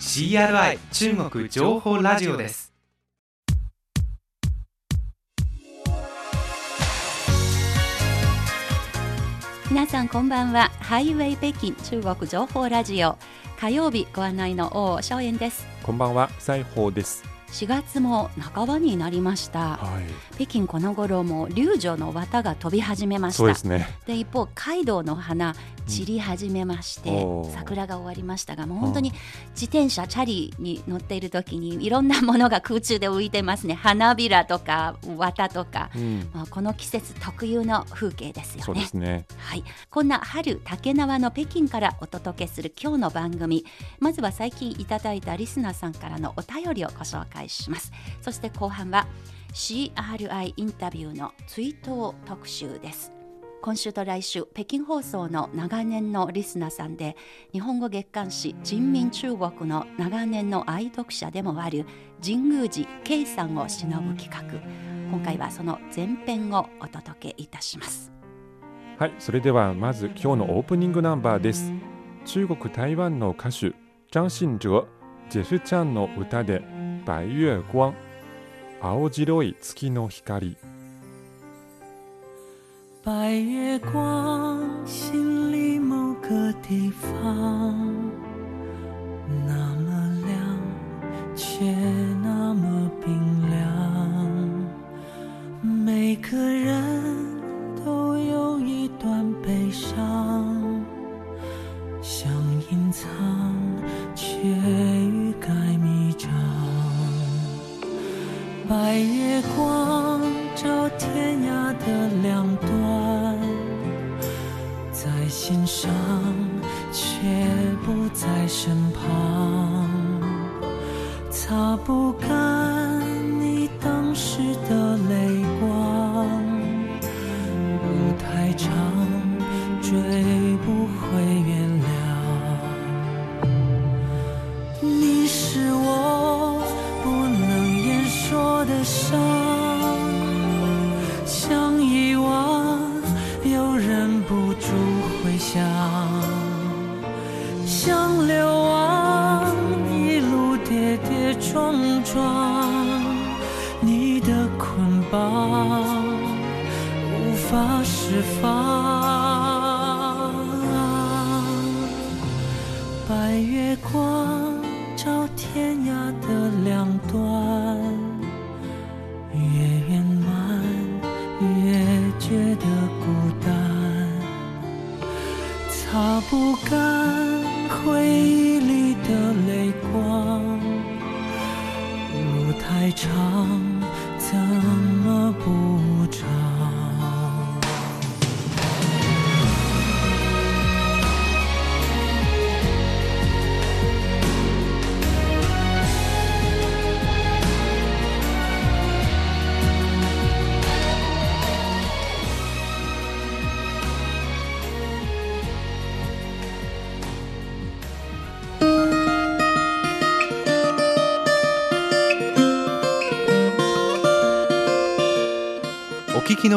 CRI 中国情報ラジオです。皆さんこんばんは。ハイウェイ北京中国情報ラジオ。火曜日ご案内の王正円です。こんばんは、西宝です。4月も半ばになりました。はい、北京この頃も龍女の綿が飛び始めました。そうですね。で一方街道の花散り始めまして、おー。桜が終わりましたがもう本当に自転車チャリに乗っている時にいろんなものが空中で浮いてますね。花びらとか綿とか、うん、まあ、この季節特有の風景ですよね。すね。はい、こんな春竹縄の北京からお届けする今日の番組。まずは最近いただいたリスナーさんからのお便りをご紹介します。そして後半は CRI インタビューの追悼特集です今週と来週北京放送の長年のリスナーさんで日本語月刊誌人民中国の長年の愛読者でもある神宮寺圭さんを偲ぶ企画今回はその前編をお届けいたしますはい、それではまず今日のオープニングナンバーです。中国台湾の歌手張信哲、ジェフちゃんの歌で白月光、青白い月の光。白月光，心里某个地方，那么亮，却那么冰凉。每个人都有一段悲伤，想隐藏，却欲盖弥彰。白月光照天涯的两端，在心上，却不在身旁，擦不干你当时的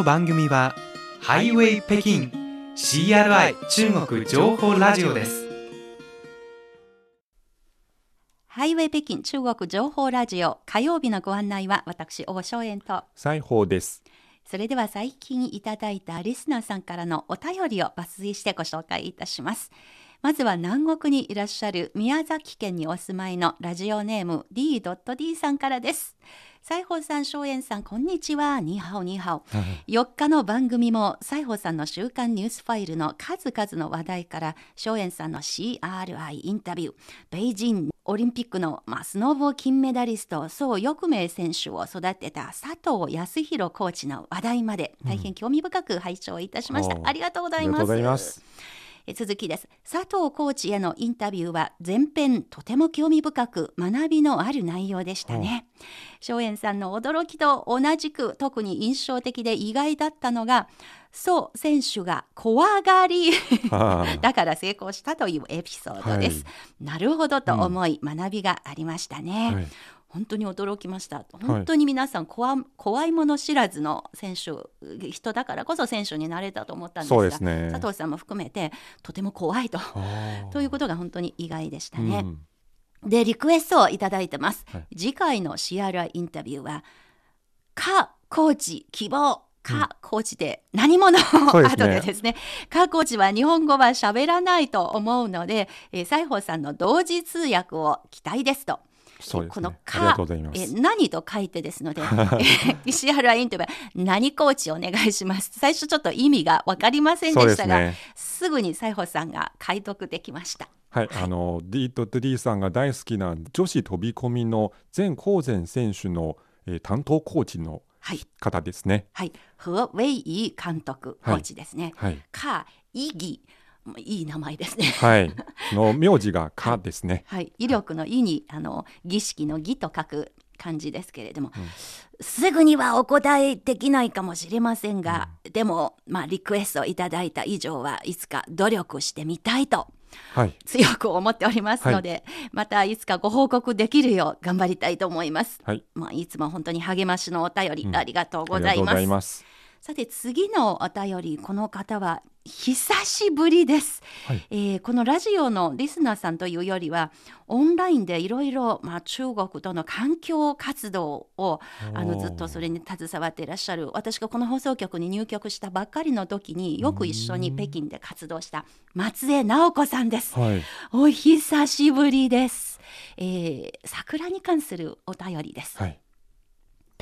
の番組はハイウェイ北京 CRI 中国情報ラジオです。ハイウェイ北京中国情報ラジオ火曜日のご案内は私王正円と。西宝です。それでは最近いただいたリスナーさんからのお便りを抜粋してご紹介いたします。まずは南国にいらっしゃる宮崎県にお住まいのラジオネーム D.D さんからです西宝さん、正円さん、こんにちは。ニーハオ、ニーハオ。4日の番組も、西宝さんの週刊ニュースファイルの数々の話題から、正円さんの CRI インタビュー、北京オリンピックの、まあ、スノーボー金メダリスト、宋翼明選手を育てた佐藤康弘コーチの話題まで、大変興味深く拝聴いたしました。おーありがとうございます。ありがとうございます。え続きです。佐藤コーチへのインタビューは前編とても興味深く学びのある内容でしたね。松園さんの驚きと同じく特に印象的で意外だったのがそう選手が怖がり。だから成功したというエピソードです、なるほどと思い、学びがありましたね、はい本当に驚きました。本当に皆さん怖怖いもの知らずの選手人だからこそ選手になれたと思ったんですがね。佐藤さんも含めてとても怖いと。ということが本当に意外でしたね。うん。でリクエストをいただいてます、はい。次回の CRI インタビューは「かコーチ希望」か、コーチで何者、後でですね。かコーチは日本語は喋らないと思うので、えー、西宝さんの同時通訳を期待ですと。そうですこのね。ありがか。え何と書いてですので、えー石原インタビューは何コーチお願いします。最初ちょっと意味が分かりませんでしたが、ね。すぐに西宝さんが解読できました。はい、あの D.D さんが大好きな女子飛び込みの前高前選手の、えー担当コーチのはい。方ですね。はい。何ウェイ監督、コーチですね。はい、か、意義。いい名前ですね。はい、の名字がかですね。はい。威力の意に、あの、儀式の儀と書く漢字ですけれども、すぐにはお答えできないかもしれませんが、でも、まあ、リクエストいただいた以上はいつか努力してみたいとはい、強く思っておりますので、またいつかご報告できるよう頑張りたいと思います。はい、まあ、いつも本当に励ましのお便り、うんありがとうごございます。ざいます。さて次のお便りこの方は久しぶりです、はい。えーこのラジオのリスナーさんというよりはオンラインでいろいろまあ中国との環境活動をあのずっとそれに携わっていらっしゃる私がこの放送局に入局したばっかりの時によく一緒に北京で活動した松江直子さんです。はい、お久しぶりです、えー桜に関するお便りです。はい、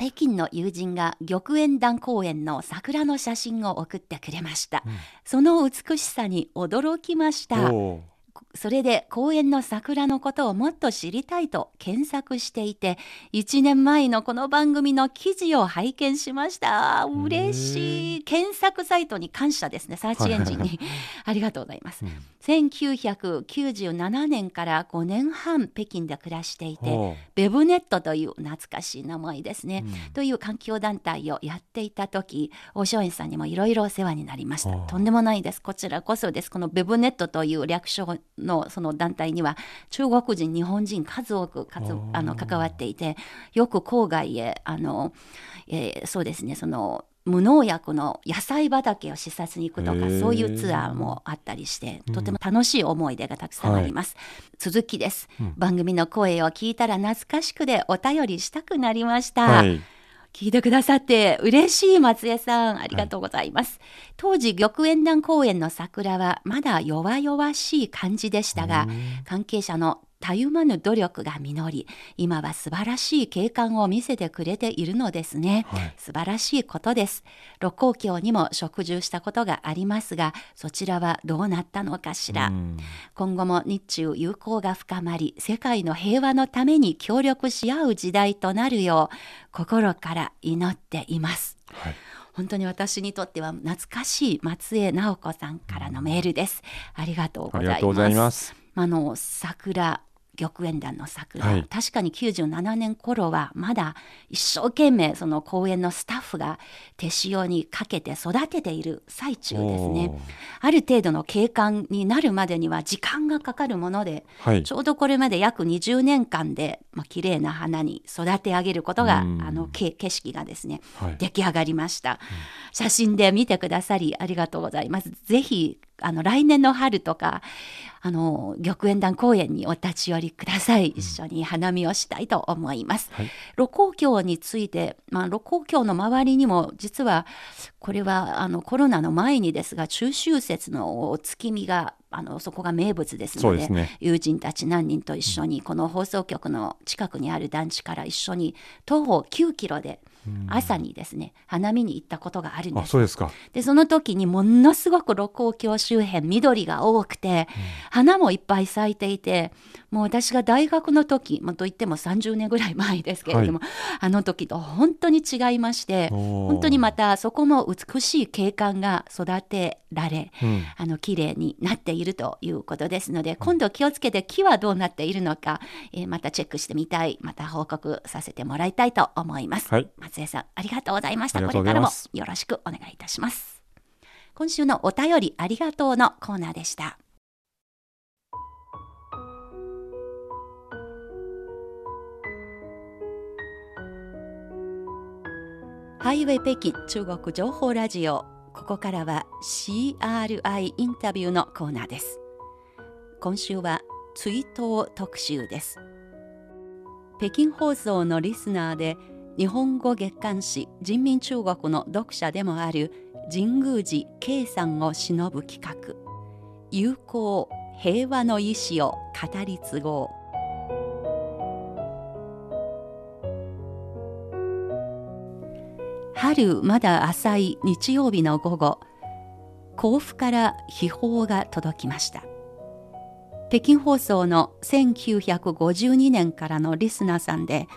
北京の友人が玉園団公園の桜の写真を送ってくれました、うん。その美しさに驚きましたそれで公園の桜のことをもっと知りたいと検索していて1年前のこの番組の記事を拝見しました。嬉しい。検索サイトに感謝ですね。サーチエンジンに。ありがとうございます。うん。1997年から5年半北京で暮らしていてベブネットという懐かしい名前ですね、うん。という環境団体をやっていた時大正園さんにもいろいろお世話になりました。とんでもないです。こちらこそです。このベブネットという略称のその団体には中国人日本人数多くかつあの関わっていてよく郊外へあの、えーそうですねその無農薬の野菜畑を視察に行くとかそういうツアーもあったりしてとても楽しい思い出がたくさんあります、続きです、うん番組の声を聞いたら懐かしくでお便りしたくなりました、はい、聞いてくださって嬉しい松江さんありがとうございます、当時玉園団公園の桜はまだ弱々しい感じでしたが関係者のたゆまぬ努力が実り今は素晴らしい景観を見せてくれているのですね、はい。素晴らしいことです。六甲橋にも植樹したことがありますがそちらはどうなったのかしら、うん。今後も日中友好が深まり世界の平和のために協力し合う時代となるよう心から祈っています。はい、本当に私にとっては懐かしい松江直子さんからのメールです。ありがとうございます。あの桜玉園団の桜、はい。確かに97年頃はまだ一生懸命その公園のスタッフが手塩にかけて育てている最中ですね。ある程度の景観になるまでには時間がかかるものではい。ち、ょうどこれまで約20年間で、まあ綺麗な花に育て上げることがあうん。のけ景色がですねはい、出来上がりました、写真で見てくださりありがとうございます。ぜひあの来年の春とかあの玉園団公園にお立ち寄りください。一緒に花見をしたいと思います、はい。六甲橋について、まあ、六甲橋の周りにも実はこれはあのコロナの前にですが中秋節のお月見があのそこが名物ですのでね。友人たち何人と一緒にこの放送局の近くにある団地から一緒に徒歩9キロで朝にですね花見に行ったことがあるんあ、ですそうですか。でその時にものすごく六甲橋周辺緑が多くて、花もいっぱい咲いていてもう私が大学の時、まあ、といっても30年ぐらい前ですけれども、あの時と本当に違いまして本本当にまたそこも美しい景観が育てられうん。あの綺麗になっているということですので今度気をつけて木はどうなっているのか、えーまたチェックしてみたいまた報告させてもらいたいと思います。はい。松江さんありがとうございました。これからもよろしくお願いいたします。今週のお便りありがとうのコーナーでしたハイウェイ北京中国情報ラジオ。ここからは CRI インタビューのコーナーです。今週は追悼特集です。北京放送のリスナーで日本語月刊誌人民中国の読者でもある神宮寺圭さんを偲ぶ企画。友好平和の意志を語り継ごう。春まだ浅い日曜日の午後甲府から秘宝が届きました。北京放送の1952年からのリスナーさんで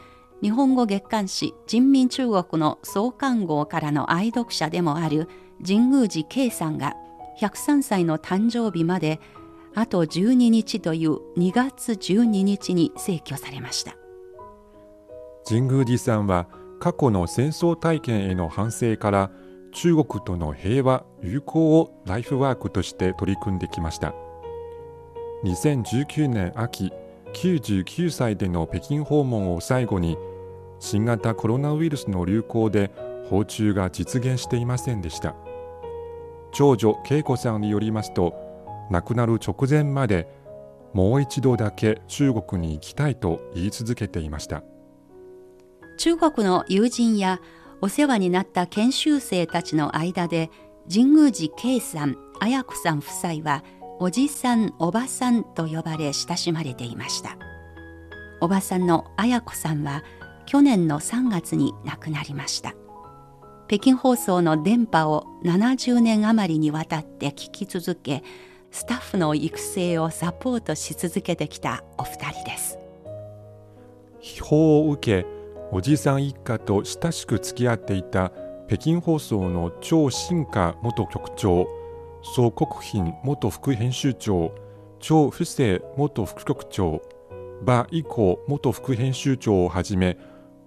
日本語月刊誌人民中国の創刊号からの愛読者でもある神宮寺圭さんが103歳の誕生日まであと12日という2月12日に逝去されました。神宮寺さんは過去の戦争体験への反省から中国との平和友好をライフワークとして取り組んできました。2019年秋99歳での北京訪問を最後に新型コロナウイルスの流行で訪中が実現していませんでした。長女恵子さんによりますと亡くなる直前までもう一度だけ中国に行きたいと言い続けていました。中国の友人やお世話になった研修生たちの間で神宮寺圭さん綾子さん夫妻はおじさんおばさんと呼ばれ親しまれていました。おばさんの綾子さんは去年の3月に亡くなりました。北京放送の電波を70年余りにわたって聞き続けスタッフの育成をサポートし続けてきたお二人です。秘宝を受けおじさん一家と親しく付き合っていた北京放送の張新華元局長宋国賓元副編集長張不正元副局長馬以降元副編集長をはじめ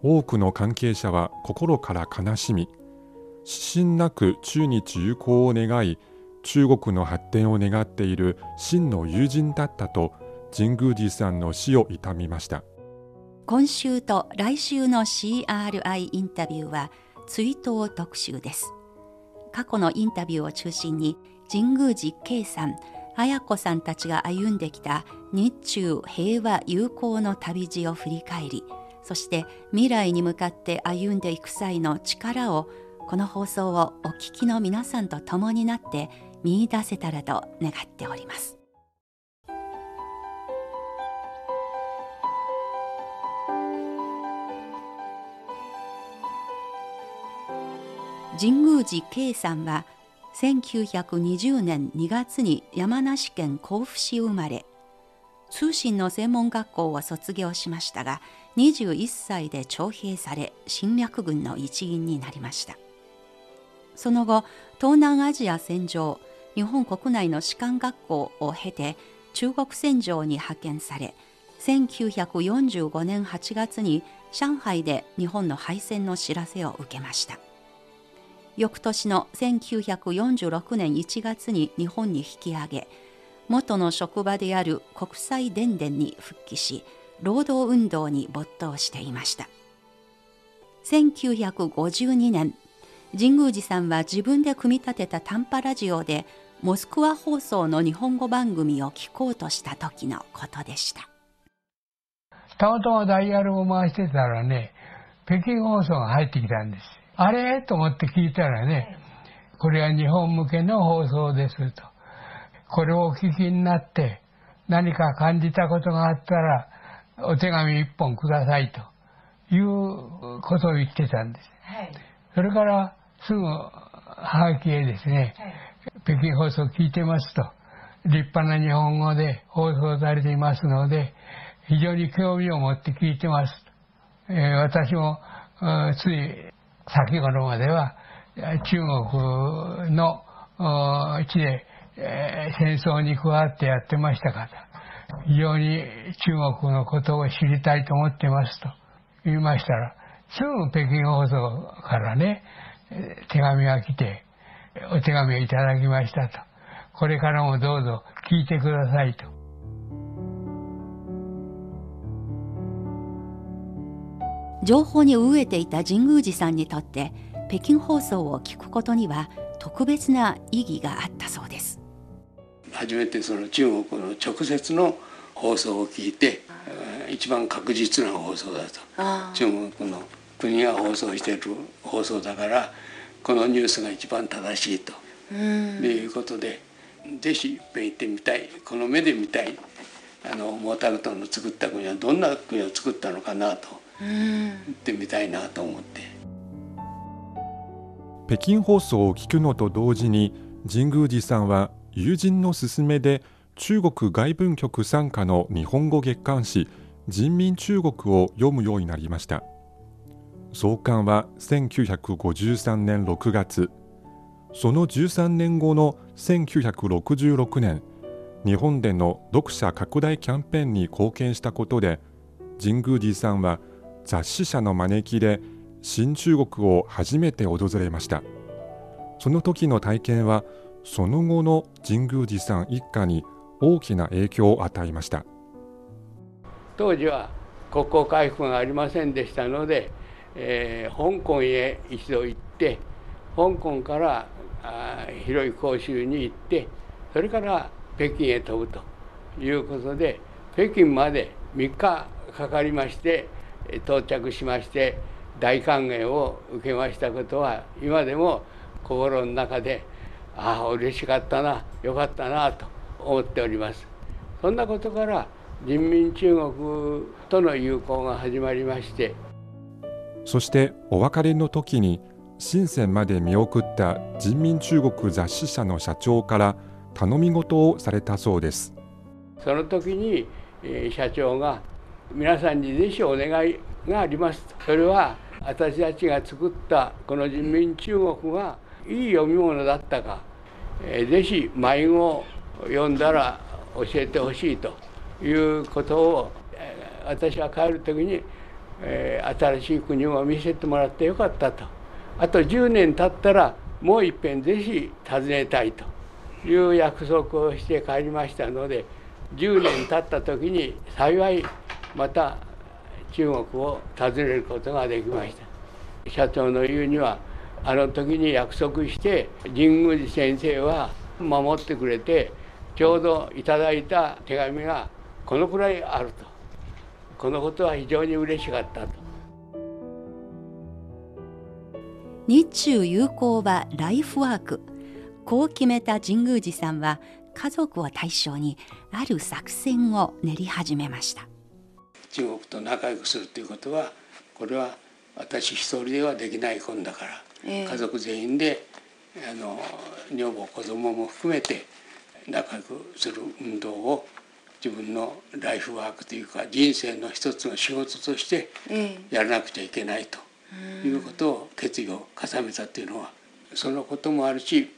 多くの関係者は心から悲しみ指針なく中日友好を願い中国の発展を願っている真の友人だったと神宮寺さんの死を悼みました。今週と来週の CRI インタビューは追悼特集です。過去のインタビューを中心に神宮寺圭さん綾子さんたちが歩んできた日中平和友好の旅路を振り返りそして未来に向かって歩んでいく際の力をこの放送をお聞きの皆さんと共になって見出せたらと願っております。神宮寺圭さんは1920年2月に山梨県甲府市生まれ通信の専門学校を卒業しましたが21歳で徴兵され侵略軍の一員になりました。その後東南アジア戦場日本国内の士官学校を経て中国戦場に派遣され1945年8月に上海で日本の敗戦の知らせを受けました。翌年の1946年1月に日本に引き上げ元の職場である国際電電に復帰し労働運動に没頭していました1952年神宮寺さんは自分で組み立てた短波ラジオでモスクワ放送の日本語番組を聞こうとした時のことでしたたまたまダイヤルを回してたらね、北京放送が入ってきたんです。あれ？と思って聞いたらね、これは日本向けの放送ですと。これをお聞きになって、何か感じたことがあったら、お手紙一本くださいということを言ってたんです。それからすぐ、はがきへですね、北京放送聞いてますと。立派な日本語で放送されていますので、非常に興味を持って聞いてます。えー、私も、つい先頃までは中国の地で、えー、戦争に加わってやってましたから、非常に中国のことを知りたいと思ってますと言いましたら、すぐ北京放送からね、手紙が来て、お手紙をいただきましたと。これからもどうぞ聞いてくださいと。情報に飢えていた神宮寺さんにとって北京放送を聞くことには特別な意義があったそうです。初めてその中国の直接の放送を聞いて一番確実な放送だと。中国の国が放送している放送だからこのニュースが一番正しいと。いうことでぜひいっぺん行ってみたい。この目で見たいあの毛沢東の作った国はどんな国を作ったのかなと行ってみたいなと思って。北京放送を聞くのと同時に神宮寺さんは友人の勧めで中国外文局傘下の日本語月刊誌人民中国を読むようになりました創刊は1953年6月その13年後の1966年日本での読者拡大キャンペーンに貢献したことで神宮寺さんは雑誌社の招きで新中国を初めて訪れました。その時の体験はその後の神宮寺さん一家に大きな影響を与えました。当時は国交回復がありませんでしたので、えー、香港へ一度行って香港からあ広い広州に行ってそれから北京へ飛ぶということで北京まで3日かかりまして到着しまして大歓迎を受けましたことは今でも心の中でああ嬉しかったなよかったなと思っております。そんなことから人民中国との友好が始まりましてそしてお別れの時に深センまで見送った人民中国雑誌社の社長から頼み事をされたそうです。その時に、えー、社長が皆さんにぜひお願いがあります。それは私たちが作ったこの人民中国がいい読み物だったか、えー、ぜひ迷子を読んだら教えてほしいということを、え、私は帰る時に、えー、新しい国を見せてもらってよかったと。あと10年経ったらもういっぺんぜひ訪ねたいという約束をして帰りましたので10年経った時に幸いまた中国を訪ねることができました。社長の言うにはあの時に約束して神宮寺先生は守ってくれてちょうどいただいた手紙がこのくらいあると。このことは非常に嬉しかったと。日中友好はライフワーク。こう決めた神宮寺さんは家族を対象にある作戦を練り始めました。中国と仲良くするということはこれは私一人ではできないことだから、えー、家族全員であの女房子供も含めて仲良くする運動を自分のライフワークというか人生の一つの仕事としてやらなくちゃいけないということを決意を固めたというのはそのこともあるし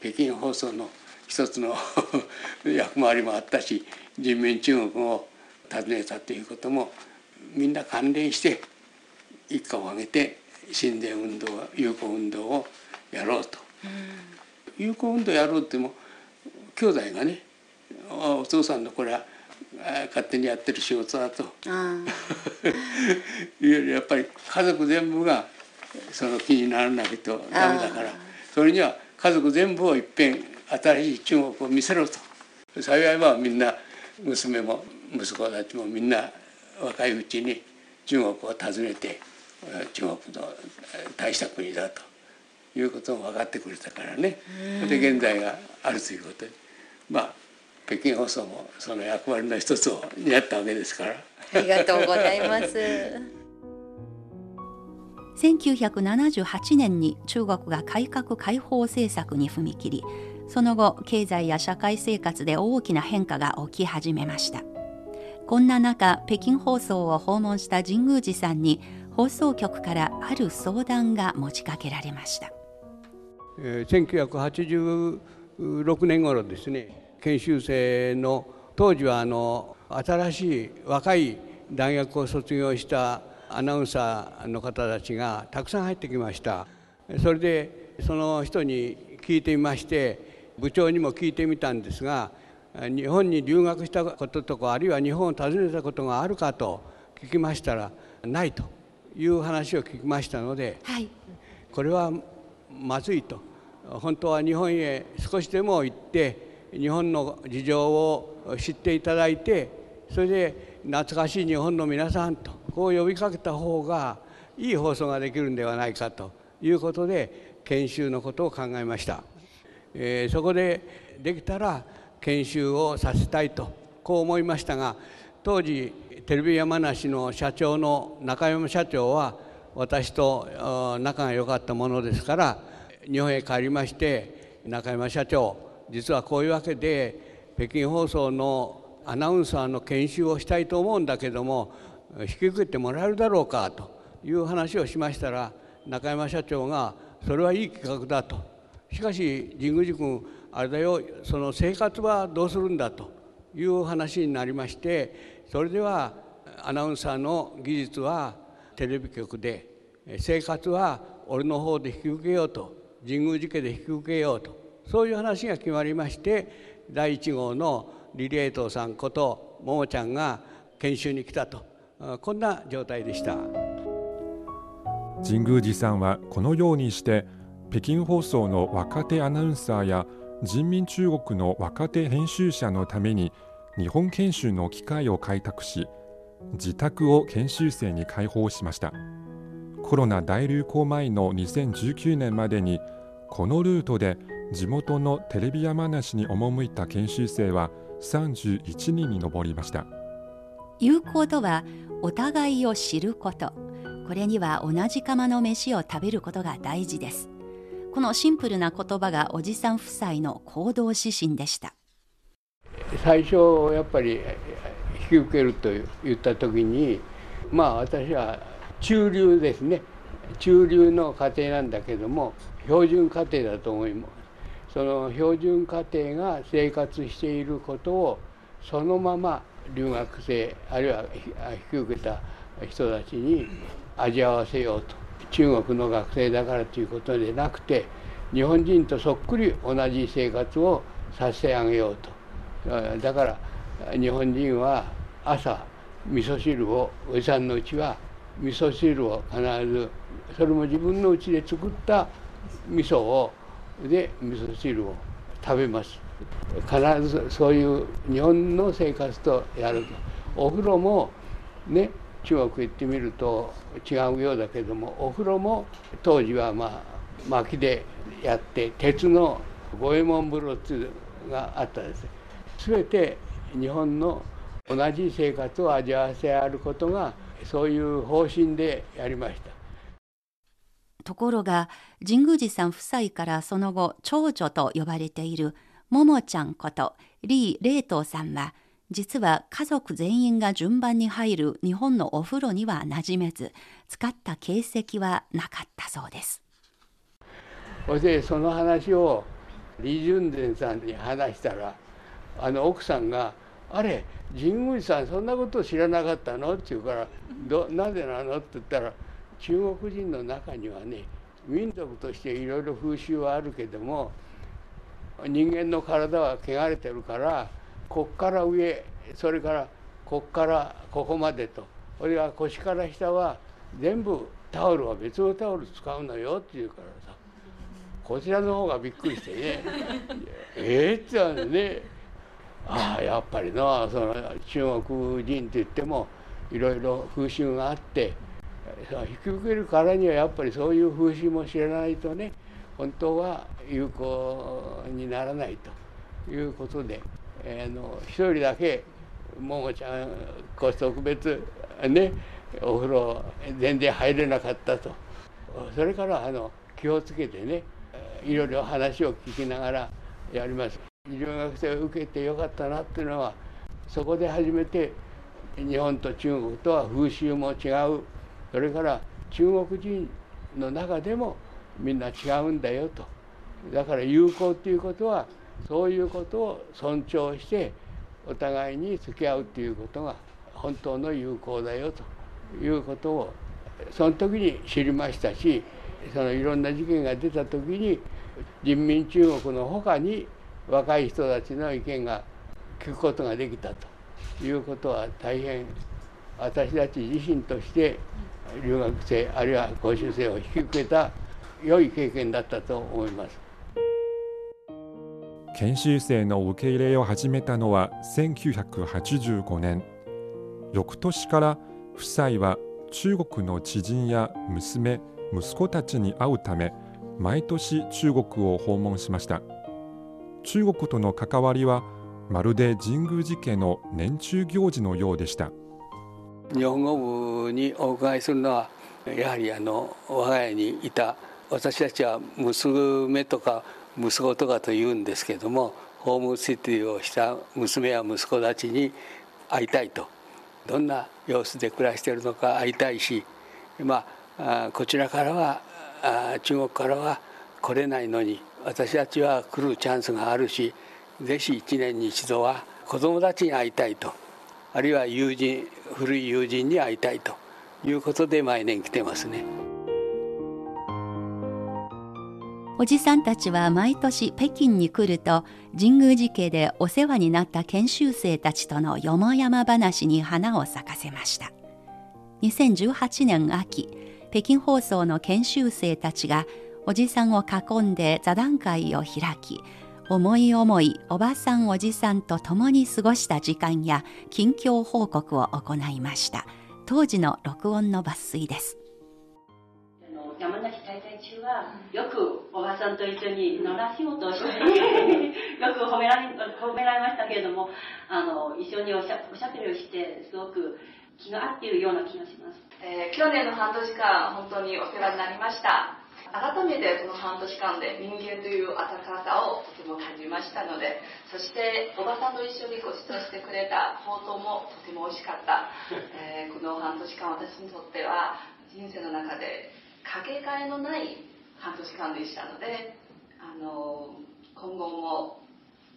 北京放送の一つの 役回りもあったし人民中国を訪ねたということもみんな関連して一家を挙げて神殿運動友好運動をやろうと、うん、友好運動やろうっても兄弟がねお父さんのこれは勝手にやってる仕事だと。いうよりやっぱり家族全部がその気にならないとダメだから。それには家族全部をいっぺん新しい中国を見せろと。幸いはみんな娘も息子たちもみんな若いうちに中国を訪ねて中国の大した国だということも分かってくれたからね。で現在があるということで。まあ北京放送もその役割の一つを担ったわけですから。ありがとうございます。1978年に中国が改革開放政策に踏み切りその後経済や社会生活で大きな変化が起き始めましたこんな中北京放送を訪問した神宮寺さんに放送局からある相談が持ちかけられました。えー1986年頃ですね研修生の当時はあの新しい若い大学を卒業したアナウンサーの方たちがたくさん入ってきました。それでその人に聞いてみまして部長にも聞いてみたんですが日本に留学したこととかあるいは日本を訪ねたことがあるかと聞きましたらないという話を聞きましたので、はい、これはまずいと。本当は日本へ少しでも行って日本の事情を知っていただいてそれで懐かしい日本の皆さんとこう呼びかけた方がいい放送ができるんではないかということで研修のことを考えました、えー、そこでできたら研修をさせたいとこう思いましたが当時テレビ山梨の社長の中山社長は私と仲が良かったものですから日本へ帰りまして中山社長実はこういうわけで北京放送のアナウンサーの研修をしたいと思うんだけども引き受けてもらえるだろうかという話をしましたら中山社長がそれはいい企画だと。しかし神宮寺君あれだよその生活はどうするんだという話になりましてそれではアナウンサーの技術はテレビ局で生活は俺の方で引き受けようと神宮寺家で引き受けようとそういう話が決まりまして第1号のリレートさんことももちゃんが研修に来たと。こんな状態でした。神宮寺さんはこのようにして北京放送の若手アナウンサーや人民中国の若手編集者のために日本研修の機会を開拓し自宅を研修生に開放しました。コロナ大流行前の2019年までにこのルートで地元のテレビ山梨に赴いた研修生は31人に上りました。友好とはお互いを知ること。これには同じ釜の飯を食べることが大事です。このシンプルな言葉がおじさん夫妻の行動指針でした。最初やっぱり引き受けると言った時にまあ私は中流ですね。中流の家庭なんだけども標準家庭だと思います。その標準家庭が生活していることをそのまま留学生あるいは引き受けた人たちに味わわせようと。中国の学生だからということでなくて日本人とそっくり同じ生活をさせてあげようと。だから日本人は朝味噌汁をおじさんのうちは味噌汁を必ずそれも自分のうちで作った味噌をで味噌汁を食べます。必ずそういう日本の生活とやると。お風呂もね中国行ってみると違うようだけどもお風呂も当時はまあ薪でやって鉄の五右衛門風呂っていうのがあったです。全て日本の同じ生活を味わわせあることがそういう方針でやりました。ところが神宮寺さん夫妻からその後長女と呼ばれているももちゃんこと李冷東さんは実は家族全員が順番に入る日本のお風呂には馴染めず使った形跡はなかったそうですそしてその話を李順伝さんに話したらあの奥さんが「あれ神宮寺さんそんなこと知らなかったの?」って言うからど「なぜなの?」って言ったら中国人の中にはね民族としていろいろ風習はあるけども人間の体は汚れてるからこっから上それからこっからここまでと。それは腰から下は全部タオルは別のタオル使うのよって言うからさ。こちらの方がびっくりしてね「ええって言ったんでね。ああやっぱりなその中国人って言ってもいろいろ風習があって引き受けるからにはやっぱりそういう風習も知らないとね本当は有効にならないということで、えー、の一人だけももちゃんこう特別ねお風呂全然入れなかったと。それからあの気をつけてねいろいろ話を聞きながらやります。留学生を受けてよかったなっていうのはそこで初めて日本と中国とは風習も違う。それから中国人の中でもみんな違うんだよと。だから友好っていうことはそういうことを尊重してお互いに付き合うっていうことが本当の友好だよということをその時に知りましたしそのいろんな事件が出た時に人民中国のほかに若い人たちの意見が聞くことができたということは大変私たち自身として留学生あるいは講習生を引き受けた良い経験だったと思います。研修生の受け入れを始めたのは1985年。翌年から夫妻は中国の知人や娘息子たちに会うため毎年中国を訪問しました。中国との関わりはまるで神宮寺家の年中行事のようでした。日本語部にお伺いするのはやはりあの我が家にいた私たちは娘とか息子とかと言うんですけどもホームシティをした娘や息子たちに会いたいとどんな様子で暮らしているのか会いたいしまあこちらからは中国からは来れないのに私たちは来るチャンスがあるしぜひ1年に一度は子どもたちに会いたいとあるいは友人古い友人に会いたいということで毎年来てますね。おじさんたちは毎年北京に来ると神宮寺家でお世話になった研修生たちとのよもやま話に花を咲かせました。2018年秋北京放送の研修生たちがおじさんを囲んで座談会を開き思い思いおばさんおじさんと共に過ごした時間や近況報告を行いました。当時の録音の抜粋です。山梨大会中はよくおばさんと一緒に野良仕事をして よく褒められ褒められましたけれどもあの一緒におしゃおしゃべりをしてすごく気が合っているような気がします、えー、去年の半年間本当にお世話になりました。改めてこの半年間で人間という温かさをとても感じましたのでそしておばさんと一緒にご馳走してくれたほうとうもとても美味しかった、えー、この半年間私にとっては人生の中でかけがえのない半年間でしたのであの今後も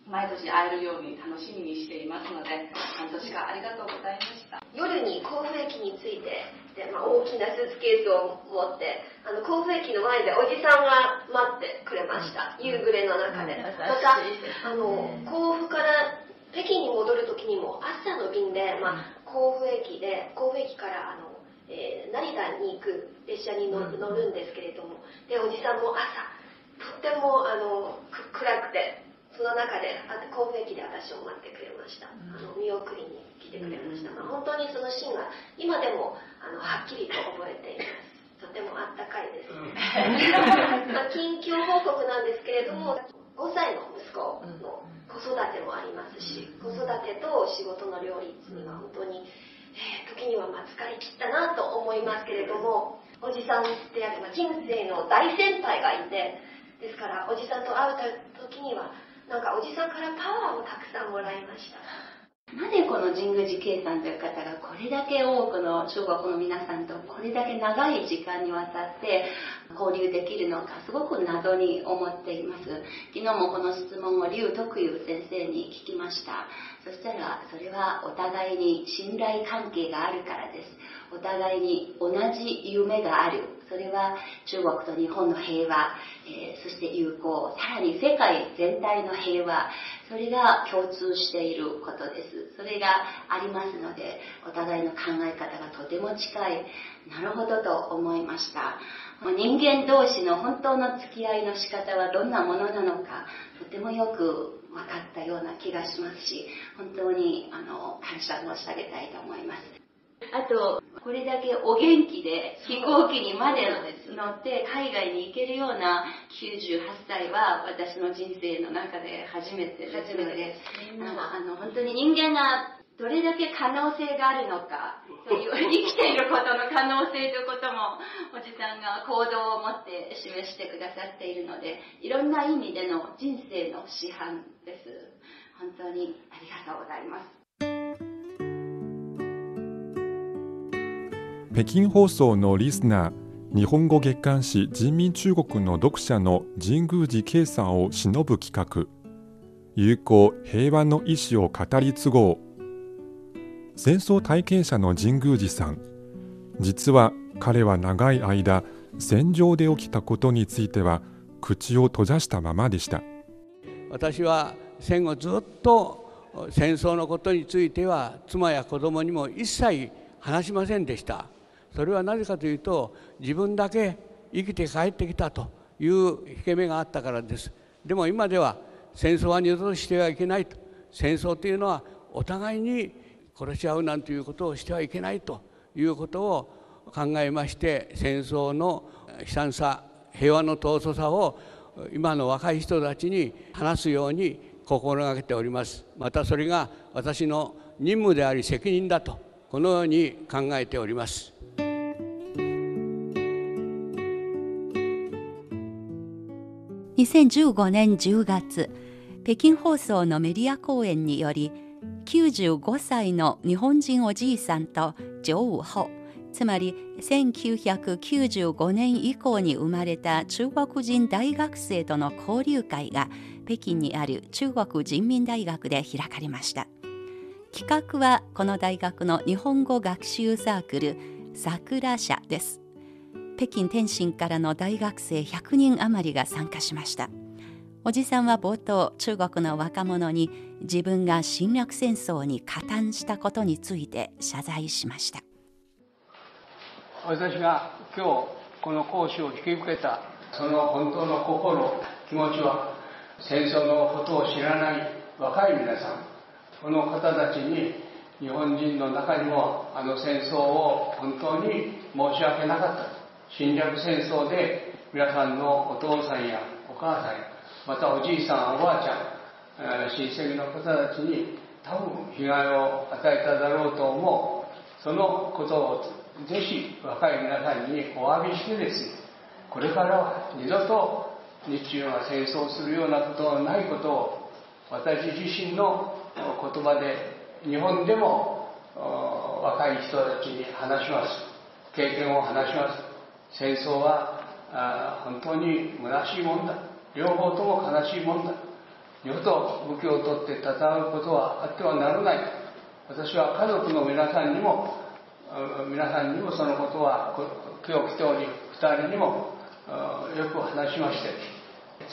毎年会えるように楽しみにしていますので半年間ありがとうございました。夜に甲府駅に着いてで、まあ、大きなスーツケースを持ってあの甲府駅の前でおじさんが待ってくれました。夕暮れの中で。またあの甲府から北京に戻る時にも朝の便で、まあ、甲府駅で甲府駅からあのえー、成田に行く列車に乗るん。ですけれどもでおじさんも朝とってもあの暗くてその中で甲府駅で私を待ってくれました。あの見送りに来てくれました、まあ、本当にそのシーンは今でもあのはっきりと覚えています。とてもあったかいです、まあ、近況報告なんですけれども5歳の息子の子育てもありますし子育てと仕事の両立には本当にえー、時にはまあ疲れ切ったなと思いますけれどもおじさんであれば人生の大先輩がいてですからおじさんと会う時にはなんかおじさんからパワーをたくさんもらいました。なぜこの神宮寺圭さんという方がこれだけ多くの中国の皆さんとこれだけ長い時間にわたって交流できるのかすごく謎に思っています。昨日もこの質問を劉徳裕先生に聞きました。そしたらそれはお互いに信頼関係があるからです。お互いに同じ夢がある。それは中国と日本の平和、えー、そして友好さらに世界全体の平和それが共通していることです。それがありますのでお互いの考え方がとても近い。なるほどと思いました。人間同士の本当の付き合いの仕方はどんなものなのかとてもよく分かったような気がしますし本当にあの感謝申し上げたいと思います。あとこれだけお元気で飛行機にまで乗って海外に行けるような98歳は私の人生の中で初めてですのであの本当に人間がどれだけ可能性があるのか、いう生きていることの可能性ということも、おじさんが行動を持って示してくださっているので、いろんな意味での人生の師範です。本当にありがとうございます。北京放送のリスナー日本語月刊誌人民中国の読者の神宮寺圭さんを偲ぶ企画。友好平和の意志を語り継ごう。戦争体験者の神宮寺さん。実は彼は長い間戦場で起きたことについては口を閉ざしたままでした。私は戦後ずっと戦争のことについては妻や子供にも一切話しませんでした。それはなぜかというと自分だけ生きて帰ってきたという引け目があったからです。でも今では戦争は二度としてはいけないと。戦争というのはお互いに殺し合うなんていうことをしてはいけないということを考えまして戦争の悲惨さ平和の尊さを今の若い人たちに話すように心がけております。またそれが私の任務であり責任だとこのように考えております。2015年10月北京放送のメディア講演により95歳の日本人おじいさんと上武後つまり1995年以降に生まれた中国人大学生との交流会が北京にある中国人民大学で開かれました。企画はこの大学の日本語学習サークル桜社です。北京天津からの大学生100人余りが参加しました。おじさんは冒頭中国の若者に自分が侵略戦争に加担したことについて謝罪しました。私が今日この講師を引き受けたその本当の心気持ちは戦争のことを知らない若い皆さんこの方たちに日本人の中にもあの戦争を本当に申し訳なかった。侵略戦争で皆さんのお父さんやお母さんまたおじいさんおばあちゃん親戚の方たちに多分被害を与えただろうと思う。そのことをぜひ若い皆さんにお詫びしてですねこれからは二度と日中が戦争するようなことのないことを私自身の言葉で日本でも若い人たちに話します。経験を話します。戦争は本当に虚しいもんだ。両方とも悲しいもんだ。二度と武器を取って戦うことはあってはならない。私は家族の皆さんにも皆さんにもそのことは今日来ており2人にもよく話しまして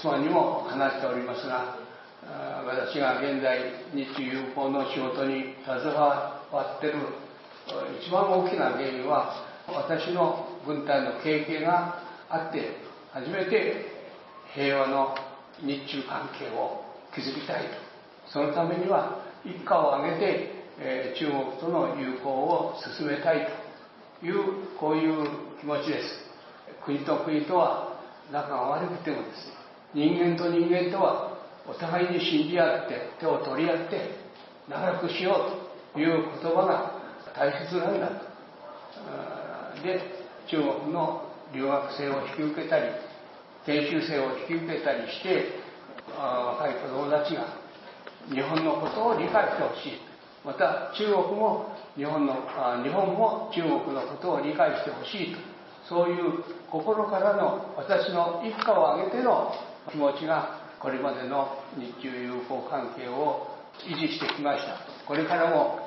妻にも話しておりますが私が現在日中友好の仕事に携わってる一番大きな原因は私の軍隊の経験があって初めて平和の日中関係を築きたいと。そのためには一家を挙げて、えー、中国との友好を進めたいというこういう気持ちです。国と国とは仲が悪くてもですね人間と人間とはお互いに信じ合って手を取り合って仲良くしようという言葉が大切なんだと。で中国の留学生を引き受けたり研修生を引き受けたりして若い子供たちが日本のことを理解してほしいまた中国も日本の日本も中国のことを理解してほしいとそういう心からの私の一家を挙げての気持ちがこれまでの日中友好関係を維持してきました。これからも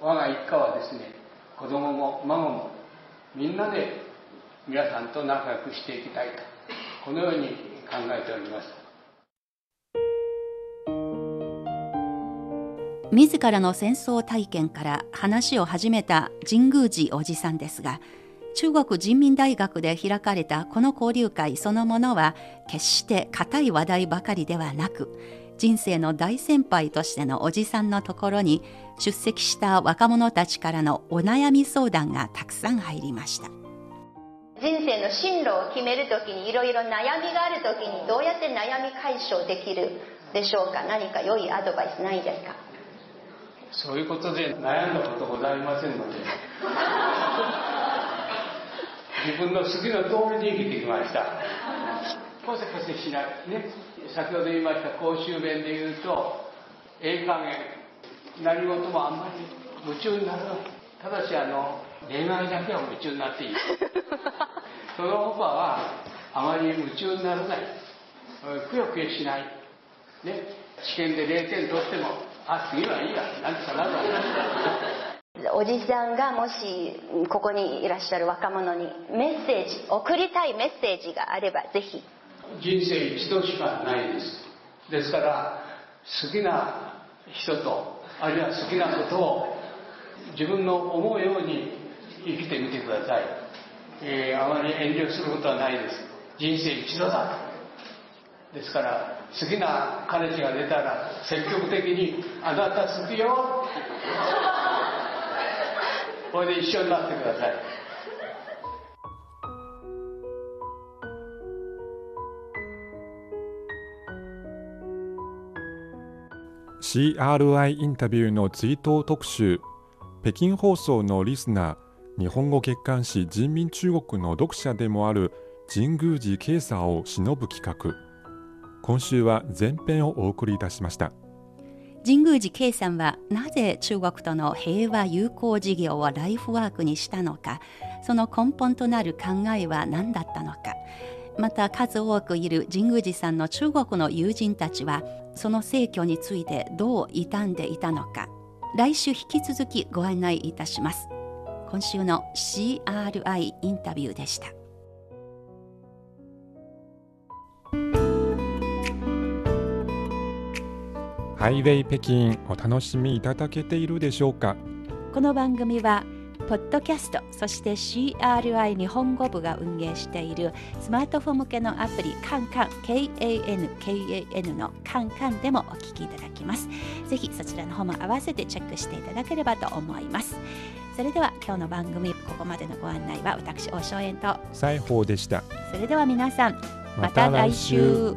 我が一家はですね子供も孫もみんなで皆さんと仲良くしていきたいとこのように考えております自らの戦争体験から話を始めた神宮寺おじさんですが中国人民大学で開かれたこの交流会そのものは決して固い話題ばかりではなく人生の大先輩としてのおじさんのところに出席した若者たちからのお悩み相談がたくさん入りました。人生の進路を決める時にいろいろ悩みがある時にどうやって悩み解消できるでしょうか？何か良いアドバイスないですか？そういうことで悩んだことございませんので。自分の好きな通りに生きてきました。こせこせしない。ね。先ほど言いました公衆弁で言うとええ加減何事もあんまり夢中にならない。ただしあの恋愛だけは夢中になっていい。その他はあまり夢中にならない。くよくよしない。ね。試験で0点取ってもあ次はいいや。なんとかなるわおじさんがもしここにいらっしゃる若者にメッセージ送りたいメッセージがあればぜひ。人生一度しかないです。ですから好きな人とあるいは好きなことを自分の思うように生きてみてください、えー、あまり遠慮することはないです。人生一度だとですから好きな彼氏が出たら積極的に「あなた好きよ」これで一緒になってください。CRI インタビューの追悼特集北京放送のリスナー日本語月刊誌人民中国の読者でもある神宮寺慶さんを忍ぶ企画。今週は前編をお送りいたしました。神宮寺慶さんはなぜ中国との平和友好事業をライフワークにしたのかその根本となる考えは何だったのかまた数多くいる神宮寺さんの中国の友人たちはその逝去についてどう傷んでいたのか来週引き続きご案内いたします。今週の CRI インタビューでした。ハイウェイ北京お楽しみいただけているでしょうか？この番組はポッドキャストそして CRI 日本語部が運営しているスマートフォン向けのアプリカンカン KANKAN のカンカンでもお聞きいただきます。ぜひそちらの方も合わせてチェックしていただければと思います。それでは今日の番組ここまでのご案内は私大正円と。西宝でした。それでは皆さんまた来週